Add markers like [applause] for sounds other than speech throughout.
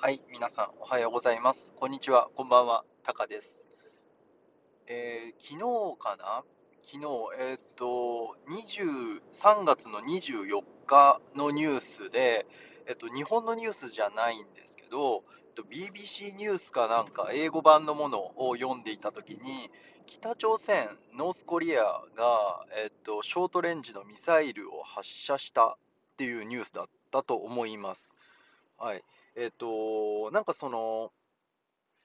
はい、皆さんおはようございます。こんにちは、こんばんは、タカです。えー、昨日かな？昨日、えー、っと、3月の24日のニュースで、えっと、日本のニュースじゃないんですけど、BBC ニュースかなんか英語版のものを読んでいたときに、北朝鮮、ノースコリアが、えっと、ショートレンジのミサイルを発射したっていうニュースだったと思います。はい。えっ、と、なんかその、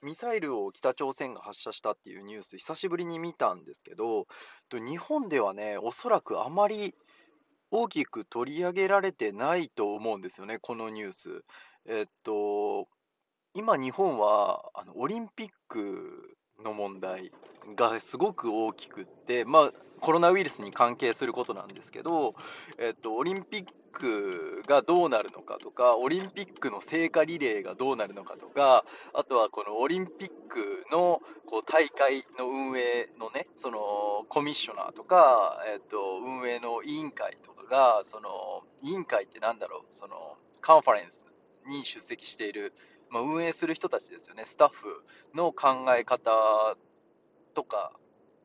ミサイルを北朝鮮が発射したっていうニュース、久しぶりに見たんですけど、日本ではね、おそらくあまり大きく取り上げられてないと思うんですよね、このニュース。えっと、今、日本はあのオリンピックの問題がすごく大きくって、まあ、コロナウイルスに関係することなんですけど、えっと、オリンピックがどうなるのかとか、オリンピックの聖火リレーがどうなるのかとか、あとはこのオリンピックのこう大会の運営のね、そのコミッショナーとか、えっと、運営の委員会とかが、その委員会ってなんだろう、そのカンファレンスに出席している、まあ、運営する人たちですよね、スタッフの考え方とか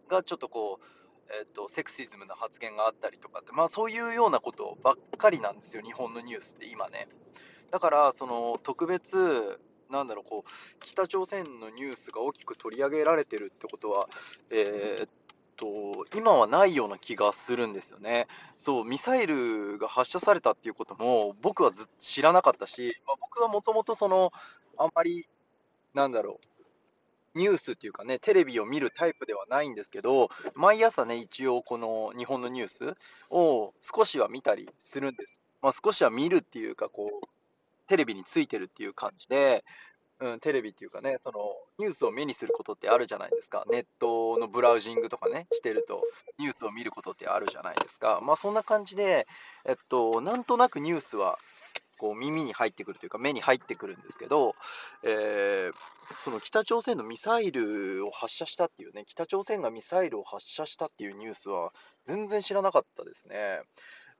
がちょっとこう、えーと、セクシズムの発言があったりとかって、まあ、そういうようなことばっかりなんですよ、日本のニュースって今ね。だから、その特別、なんだろう、こう、北朝鮮のニュースが大きく取り上げられてるってことは、えーと今はないような気がするんですよね。そう、ミサイルが発射されたっていうことも僕はず知らなかったし、まあ、僕はもともとその、あんまり、なんだろう、ニュースっていうかね、テレビを見るタイプではないんですけど、毎朝ね、一応この日本のニュースを少しは見たりするんです。まあ、少しは見るっていうか、こう、テレビについてるっていう感じで、うん、テレビっていうかね、そのニュースを目にすることってあるじゃないですか。ネットのブラウジングとかね、してると、ニュースを見ることってあるじゃないですか。まあそんな感じで、えっと、なんとなくニュースはこう耳に入ってくるというか目に入ってくるんですけど、えー、その北朝鮮のミサイルを発射したっていうね、北朝鮮がミサイルを発射したっていうニュースは全然知らなかったですね。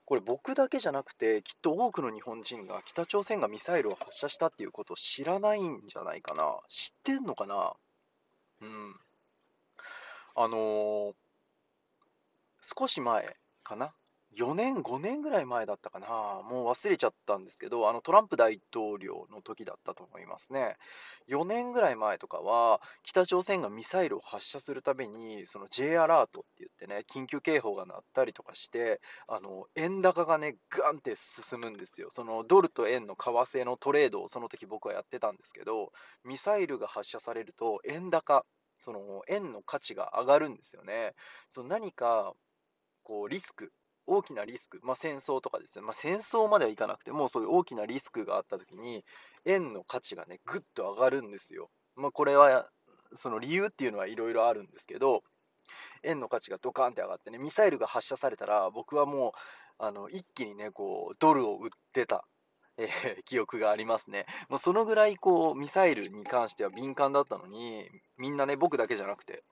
これ僕だけじゃなくて、きっと多くの日本人が北朝鮮がミサイルを発射したっていうことを知らないんじゃないかな。知ってんのかな？うん。あのー、少し前かな？4年、5年ぐらい前だったかな、もう忘れちゃったんですけど、あのトランプ大統領の時だったと思いますね。4年ぐらい前とかは、北朝鮮がミサイルを発射するたびに、その J アラートって言ってね、緊急警報が鳴ったりとかして、あの円高がね、ガンって進むんですよ。そのドルと円の為替のトレードをその時僕はやってたんですけど、ミサイルが発射されると、円高、その円の価値が上がるんですよね。その何かこうリスク大きなリスク、まあ、戦争とかですね、まあ、戦争まではいかなくても、そういう大きなリスクがあったときに、円の価値がね、ぐっと上がるんですよ。まあ、これは、その理由っていうのはいろいろあるんですけど、円の価値がドカンって上がってね、ミサイルが発射されたら、僕はもう、あの一気にね、こう、ドルを売ってた。えー、[laughs] 記憶がありますね。もうそのぐらいこうミサイルに関しては敏感だったのに、みんなね、僕だけじゃなくて、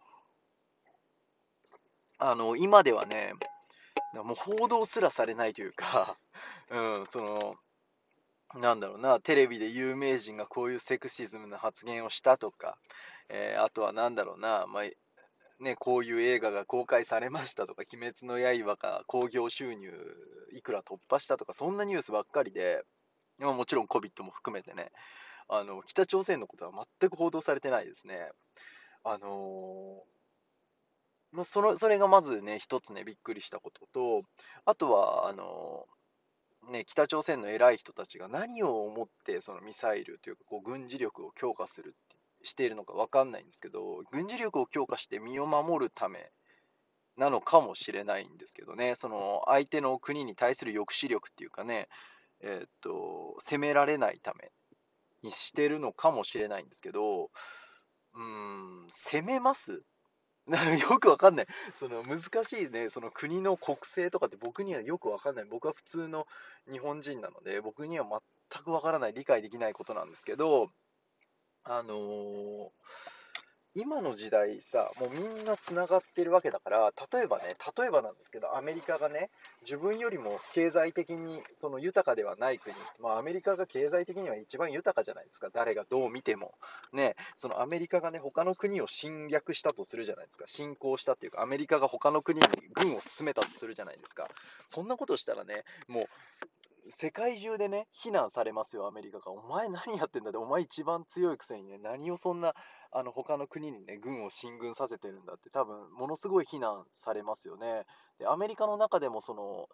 あの今ではね、もう報道すらされないというか [laughs] うん、その、なんだろうな、テレビで有名人がこういうセクシズムな発言をしたとか、えー、あとはなんだろうな、まあ、ね、こういう映画が公開されましたとか、鬼滅の刃が興行収入いくら突破したとか、そんなニュースばっかりで、まあ、もちろん COVID も含めてね、あの北朝鮮のことは全く報道されてないですね。あのーまあ、そのそれがまずね、一つね、びっくりしたことと、あとは、あのね、北朝鮮の偉い人たちが何を思ってそのミサイルというかこう軍事力を強化するしているのか分かんないんですけど、軍事力を強化して身を守るためなのかもしれないんですけどね、その相手の国に対する抑止力っていうかね、えー、っと攻められないためにしてるのかもしれないんですけど、うん、攻めます？[laughs] よくわかんない。その難しいね、その国の国政とかって僕にはよくわかんない。僕は普通の日本人なので、僕には全くわからない、理解できないことなんですけど、あのー、今の時代さ、もうみんなつながってるわけだから、例えばね、例えばなんですけど、アメリカがね、自分よりも経済的にその豊かではない国、まあ、アメリカが経済的には一番豊かじゃないですか、誰がどう見ても。ね、そのアメリカがね、他の国を侵略したとするじゃないですか、侵攻したっていうか、アメリカが他の国に軍を進めたとするじゃないですか。そんなことしたらね、もう世界中でね、非難されますよ、アメリカが。お前何やってんだって、お前一番強いくせにね、何をそんな、あの、他の国にね、軍を進軍させてるんだって、多分、ものすごい非難されますよね。で、アメリカの中でも、その、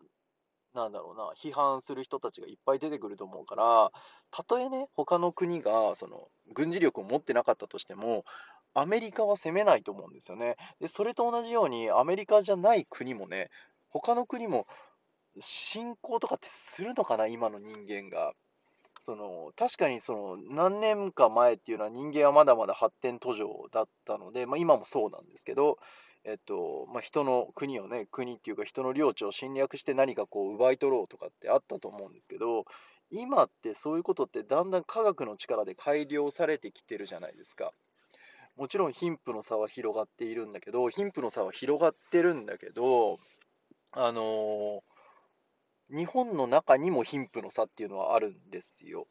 なんだろうな、批判する人たちがいっぱい出てくると思うから、たとえね、他の国が、その、軍事力を持ってなかったとしても、アメリカは攻めないと思うんですよね。で、それと同じように、アメリカじゃない国もね、他の国も信仰とかってするのかな、今の人間が。その確かにその何年か前っていうのは人間はまだまだ発展途上だったので、まあ、今もそうなんですけど、えっとまあ、人の国をね、国っていうか人の領地を侵略して何かこう奪い取ろうとかってあったと思うんですけど、今ってそういうことってだんだん科学の力で改良されてきてるじゃないですか。もちろん貧富の差は広がっているんだけど、貧富の差は広がってるんだけど、あのー日本の中にも貧富の差っていうのはあるんですよ。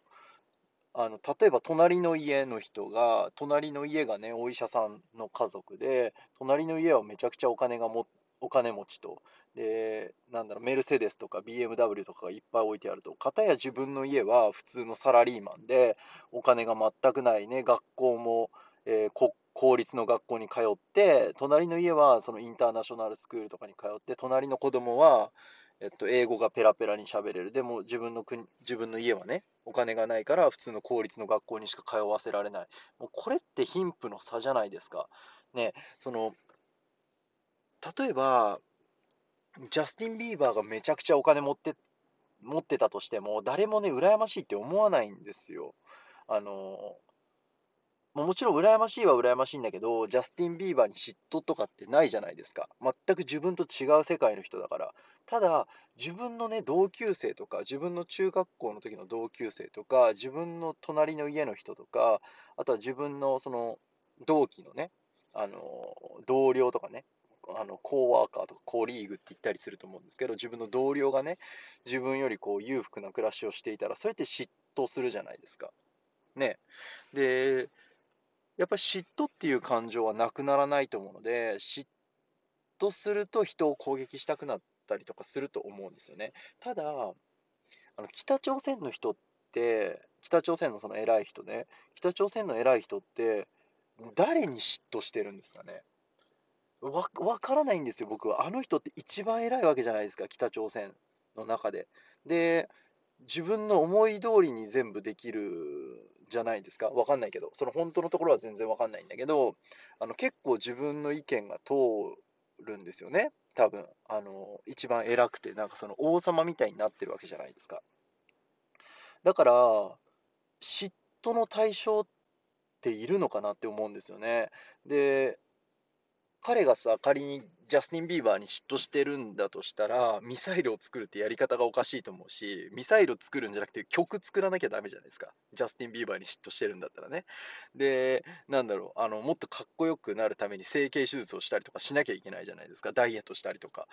あの例えば隣の家の人が隣の家がねお医者さんの家族で隣の家はめちゃくちゃお金がもお金持ちとでなんだろうメルセデスとか BMW とかがいっぱい置いてあると片や自分の家は普通のサラリーマンでお金が全くないね学校も、えー、公立の学校に通って隣の家はそのインターナショナルスクールとかに通って隣の子供はえっと、英語がペラペラに喋れる。でも自分の国、自分の家はね、お金がないから普通の公立の学校にしか通わせられない。もうこれって貧富の差じゃないですか。ね、その、例えば、ジャスティン・ビーバーがめちゃくちゃお金持って持ってたとしても、誰もね、羨ましいって思わないんですよ。あの、もちろん羨ましいは羨ましいんだけど、ジャスティン・ビーバーに嫉妬とかってないじゃないですか。全く自分と違う世界の人だから。ただ、自分のね、同級生とか、自分の中学校の時の同級生とか、自分の隣の家の人とか、あとは自分のその同期のね、あの同僚とかね、あのコーワーカーとかコーリーグって言ったりすると思うんですけど、自分の同僚がね、自分よりこう裕福な暮らしをしていたら、それって嫉妬するじゃないですか。ね。で、やっぱり嫉妬っていう感情はなくならないと思うので、嫉妬すると人を攻撃したくなったりとかすると思うんですよね。ただ、あの北朝鮮の人って、北朝鮮のその偉い人ね、北朝鮮の偉い人って、誰に嫉妬してるんですかね。わ分からないんですよ、僕は。あの人って一番偉いわけじゃないですか、北朝鮮の中で。で、自分の思い通りに全部できるじゃないですか？わかんないけど、その本当のところは全然わかんないんだけど、あの結構自分の意見が通るんですよね。多分、あの、一番偉くて、なんかその王様みたいになってるわけじゃないですか。だから、嫉妬の対象っているのかなって思うんですよね。で、彼がさ、仮にジャスティン・ビーバーに嫉妬してるんだとしたら、ミサイルを作るってやり方がおかしいと思うし、ミサイルを作るんじゃなくて曲作らなきゃダメじゃないですか。ジャスティン・ビーバーに嫉妬してるんだったらね。で、なんだろう、あの、もっとかっこよくなるために整形手術をしたりとかしなきゃいけないじゃないですか。ダイエットしたりとか。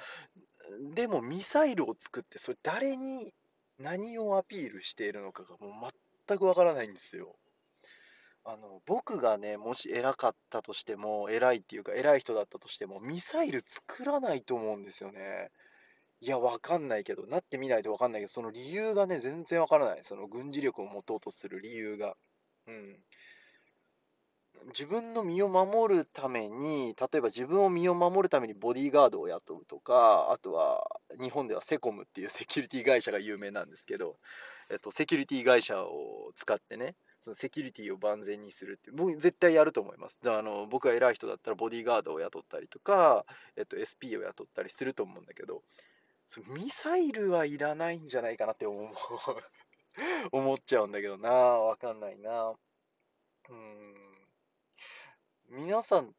でも、ミサイルを作って、それ誰に何をアピールしているのかがもう全くわからないんですよ。あの、僕がね、もし偉かったとしても、偉いっていうか、偉い人だったとしても、ミサイル作らないと思うんですよね。いや、わかんないけど、なってみないとわかんないけど、その理由がね、全然わからない。その軍事力を持とうとする理由が。うん。自分の身を守るために、例えば自分を身を守るためにボディーガードを雇うとか、あとは日本ではセコムっていうセキュリティ会社が有名なんですけど、えっと、セキュリティ会社を使ってね、そのセキュリティを万全にするって、僕絶対やると思います。じゃあ、あの僕が偉い人だったらボディーガードを雇ったりとか、えっと、SP を雇ったりすると思うんだけど、そミサイルはいらないんじゃないかなって思う [laughs] 思っちゃうんだけどな、わかんないな。うん。皆さん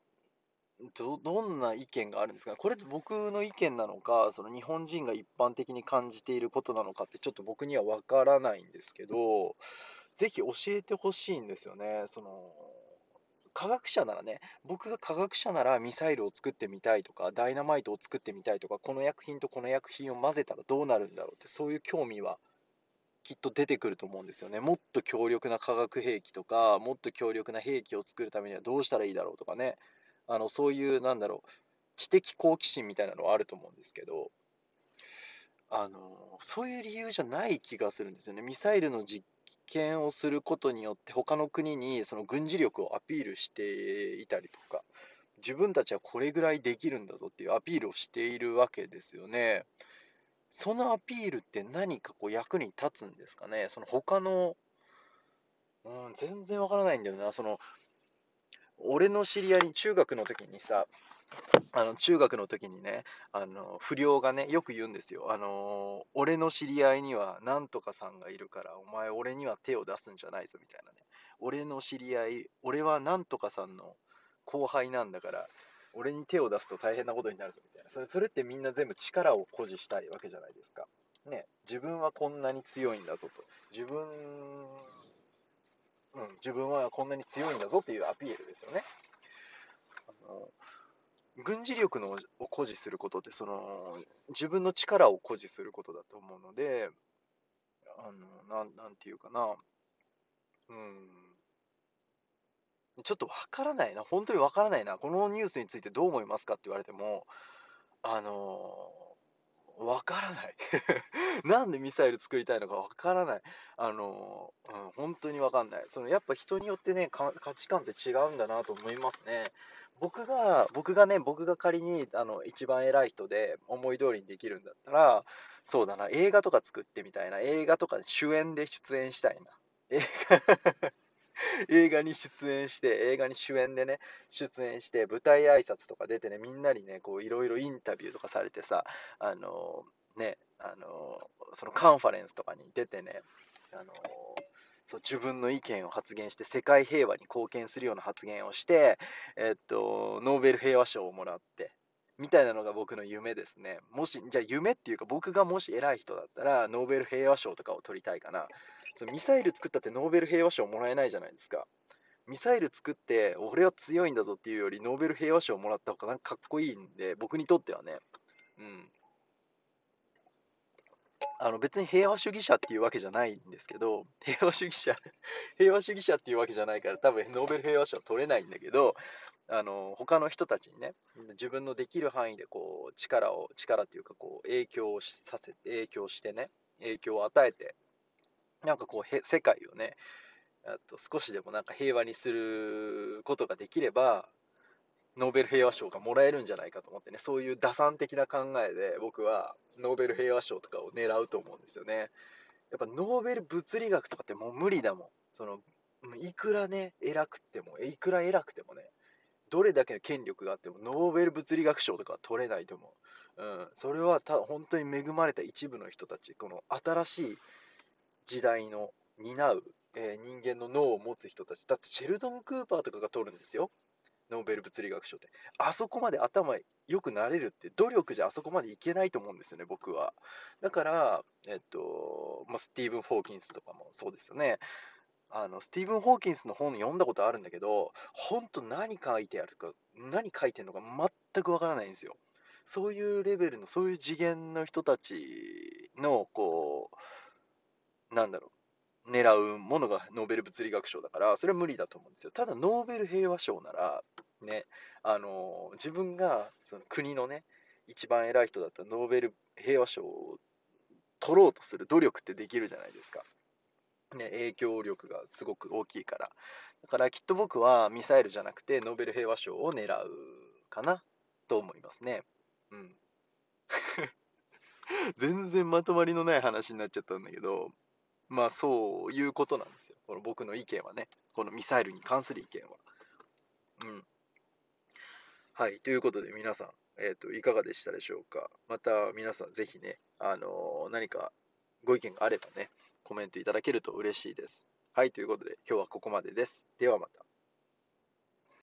ど、どんな意見があるんですか？これって僕の意見なのか、その日本人が一般的に感じていることなのかってちょっと僕にはわからないんですけど、ぜひ教えてほしいんですよね。その科学者ならね、僕が科学者ならミサイルを作ってみたいとか、ダイナマイトを作ってみたいとか、この薬品とこの薬品を混ぜたらどうなるんだろうって、そういう興味はきっと出てくると思うんですよね。もっと強力な化学兵器とか、もっと強力な兵器を作るためにはどうしたらいいだろうとかね、あのそういう、なんだろう、知的好奇心みたいなのはあると思うんですけど、あのそういう理由じゃない気がするんですよね。ミサイルの実験をすることによって他の国にその軍事力をアピールしていたりとか自分たちはこれぐらいできるんだぞっていうアピールをしているわけですよね。そのアピールって何かこう役に立つんですかねその他の、うん、全然わからないんだよな。その俺の知り合いに中学の時にさあの中学の時にね、あの不良がね、よく言うんですよ。あの俺の知り合いにはなんとかさんがいるから、お前、俺には手を出すんじゃないぞみたいなね。俺の知り合い、俺はなんとかさんの後輩なんだから、俺に手を出すと大変なことになるぞみたいな。それそれってみんな全部力を誇示したいわけじゃないですか。ね、自分はこんなに強いんだぞと。自分、うん、自分はこんなに強いんだぞっていうアピールですよね。あの軍事力のを誇示することってその自分の力を誇示することだと思うのであのなんなんていうかなうんちょっとわからないな本当にわからないなこのニュースについてどう思いますかって言われてもあのわからない [laughs] なんでミサイル作りたいのかわからない。あの、うん、本当にわかんない。そのやっぱ人によってね、価値観って違うんだなと思いますね。僕が、僕がね、僕が仮にあの一番偉い人で思い通りにできるんだったら、そうだな、映画とか作ってみたいな、映画とか主演で出演したいな。[laughs] 映画に出演して、映画に主演でね、出演して、舞台挨拶とか出てね、みんなにね、こう、いろいろインタビューとかされてさ、あのね、あのそのカンファレンスとかに出てね、あのそう自分の意見を発言して世界平和に貢献するような発言をして、えっと、ノーベル平和賞をもらってみたいなのが僕の夢ですね。もし、じゃあ夢っていうか僕がもし偉い人だったらノーベル平和賞とかを取りたいかな。そミサイル作ったってノーベル平和賞もらえないじゃないですか。ミサイル作って俺は強いんだぞっていうよりノーベル平和賞をもらった方がなんかかっこいいんで僕にとってはね。うん。あの別に平和主義者っていうわけじゃないんですけど、[laughs] 平和主義者 [laughs] 平和主義者っていうわけじゃないから、多分ノーベル平和賞取れないんだけど、あの他の人たちにね、自分のできる範囲でこう力を、力っていうかこう影響をさせて、影響してね、影響を与えて、なんかこう世界をね、あと少しでもなんか平和にすることができれば、ノーベル平和賞がもらえるんじゃないかと思ってね、そういう打算的な考えで僕はノーベル平和賞とかを狙うと思うんですよね。やっぱノーベル物理学とかってもう無理だもん。そのいくらね、偉くても、いくら偉くてもね、どれだけの権力があってもノーベル物理学賞とかは取れないと思う。うん、それはた本当に恵まれた一部の人たち、この新しい時代の担う、えー、人間の脳を持つ人たち、だってシェルドン・クーパーとかが取るんですよ。ノーベル物理学賞って。あそこまで頭良くなれるって、努力じゃあそこまでいけないと思うんですよね、僕は。だから、えっと、まあ、スティーブン・ホーキンスとかもそうですよね。あのスティーブン・ホーキンスの本読んだことあるんだけど、本当何書いてあるか、何書いてるのか全くわからないんですよ。そういうレベルの、そういう次元の人たちの、こう、なんだろう、狙うものがノーベル物理学賞だから、それは無理だと思うんですよ。ただ、ノーベル平和賞なら、ね、あの自分がその国のね、一番偉い人だったノーベル平和賞を取ろうとする努力ってできるじゃないですか。ね、影響力がすごく大きいから。だからきっと僕はミサイルじゃなくてノーベル平和賞を狙うかなと思いますね。うん。[laughs] 全然まとまりのない話になっちゃったんだけど、まあそういうことなんですよ。この僕の意見はね。このミサイルに関する意見は。うん。はい。ということで皆さん、えっ、ー、と、いかがでしたでしょうか。また皆さんぜひね、あのー、何かご意見があればね、コメントいただけると嬉しいです。はい。ということで今日はここまでです。ではまた。